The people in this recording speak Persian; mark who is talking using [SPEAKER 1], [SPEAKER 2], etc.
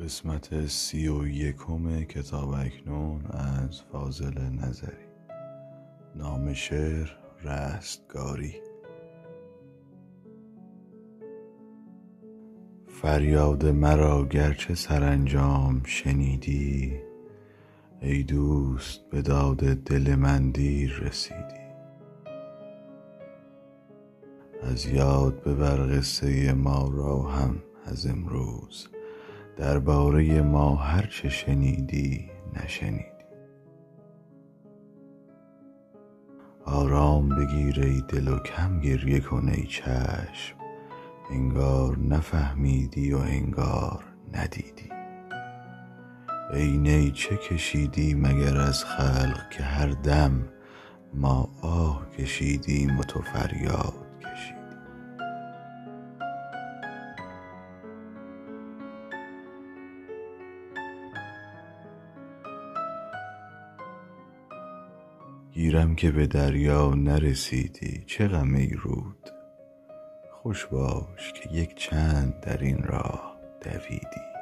[SPEAKER 1] قسمت سی و یکم کتاب اکنون از فاضل نظری. نام شعر رستگاری. فریاد مرا گرچه سرانجام شنیدی ای دوست به داد دل من دیر رسیدی. از یاد ببر قصه ما را هم از امروز. درباره ما هر چه شنیدی نشنیدی. آرام بگیر ای دل و کم گریه کن ای چشم. انگار نفهمیدی و انگار ندیدی. ای نی چه کشیدی مگر از خلق که هر دم ما آه کشیدیم و تو فریاد. گیرم که به دریا نرسیدی چه غم ای رود؟ خوش باش که یک چند در این راه دویدی.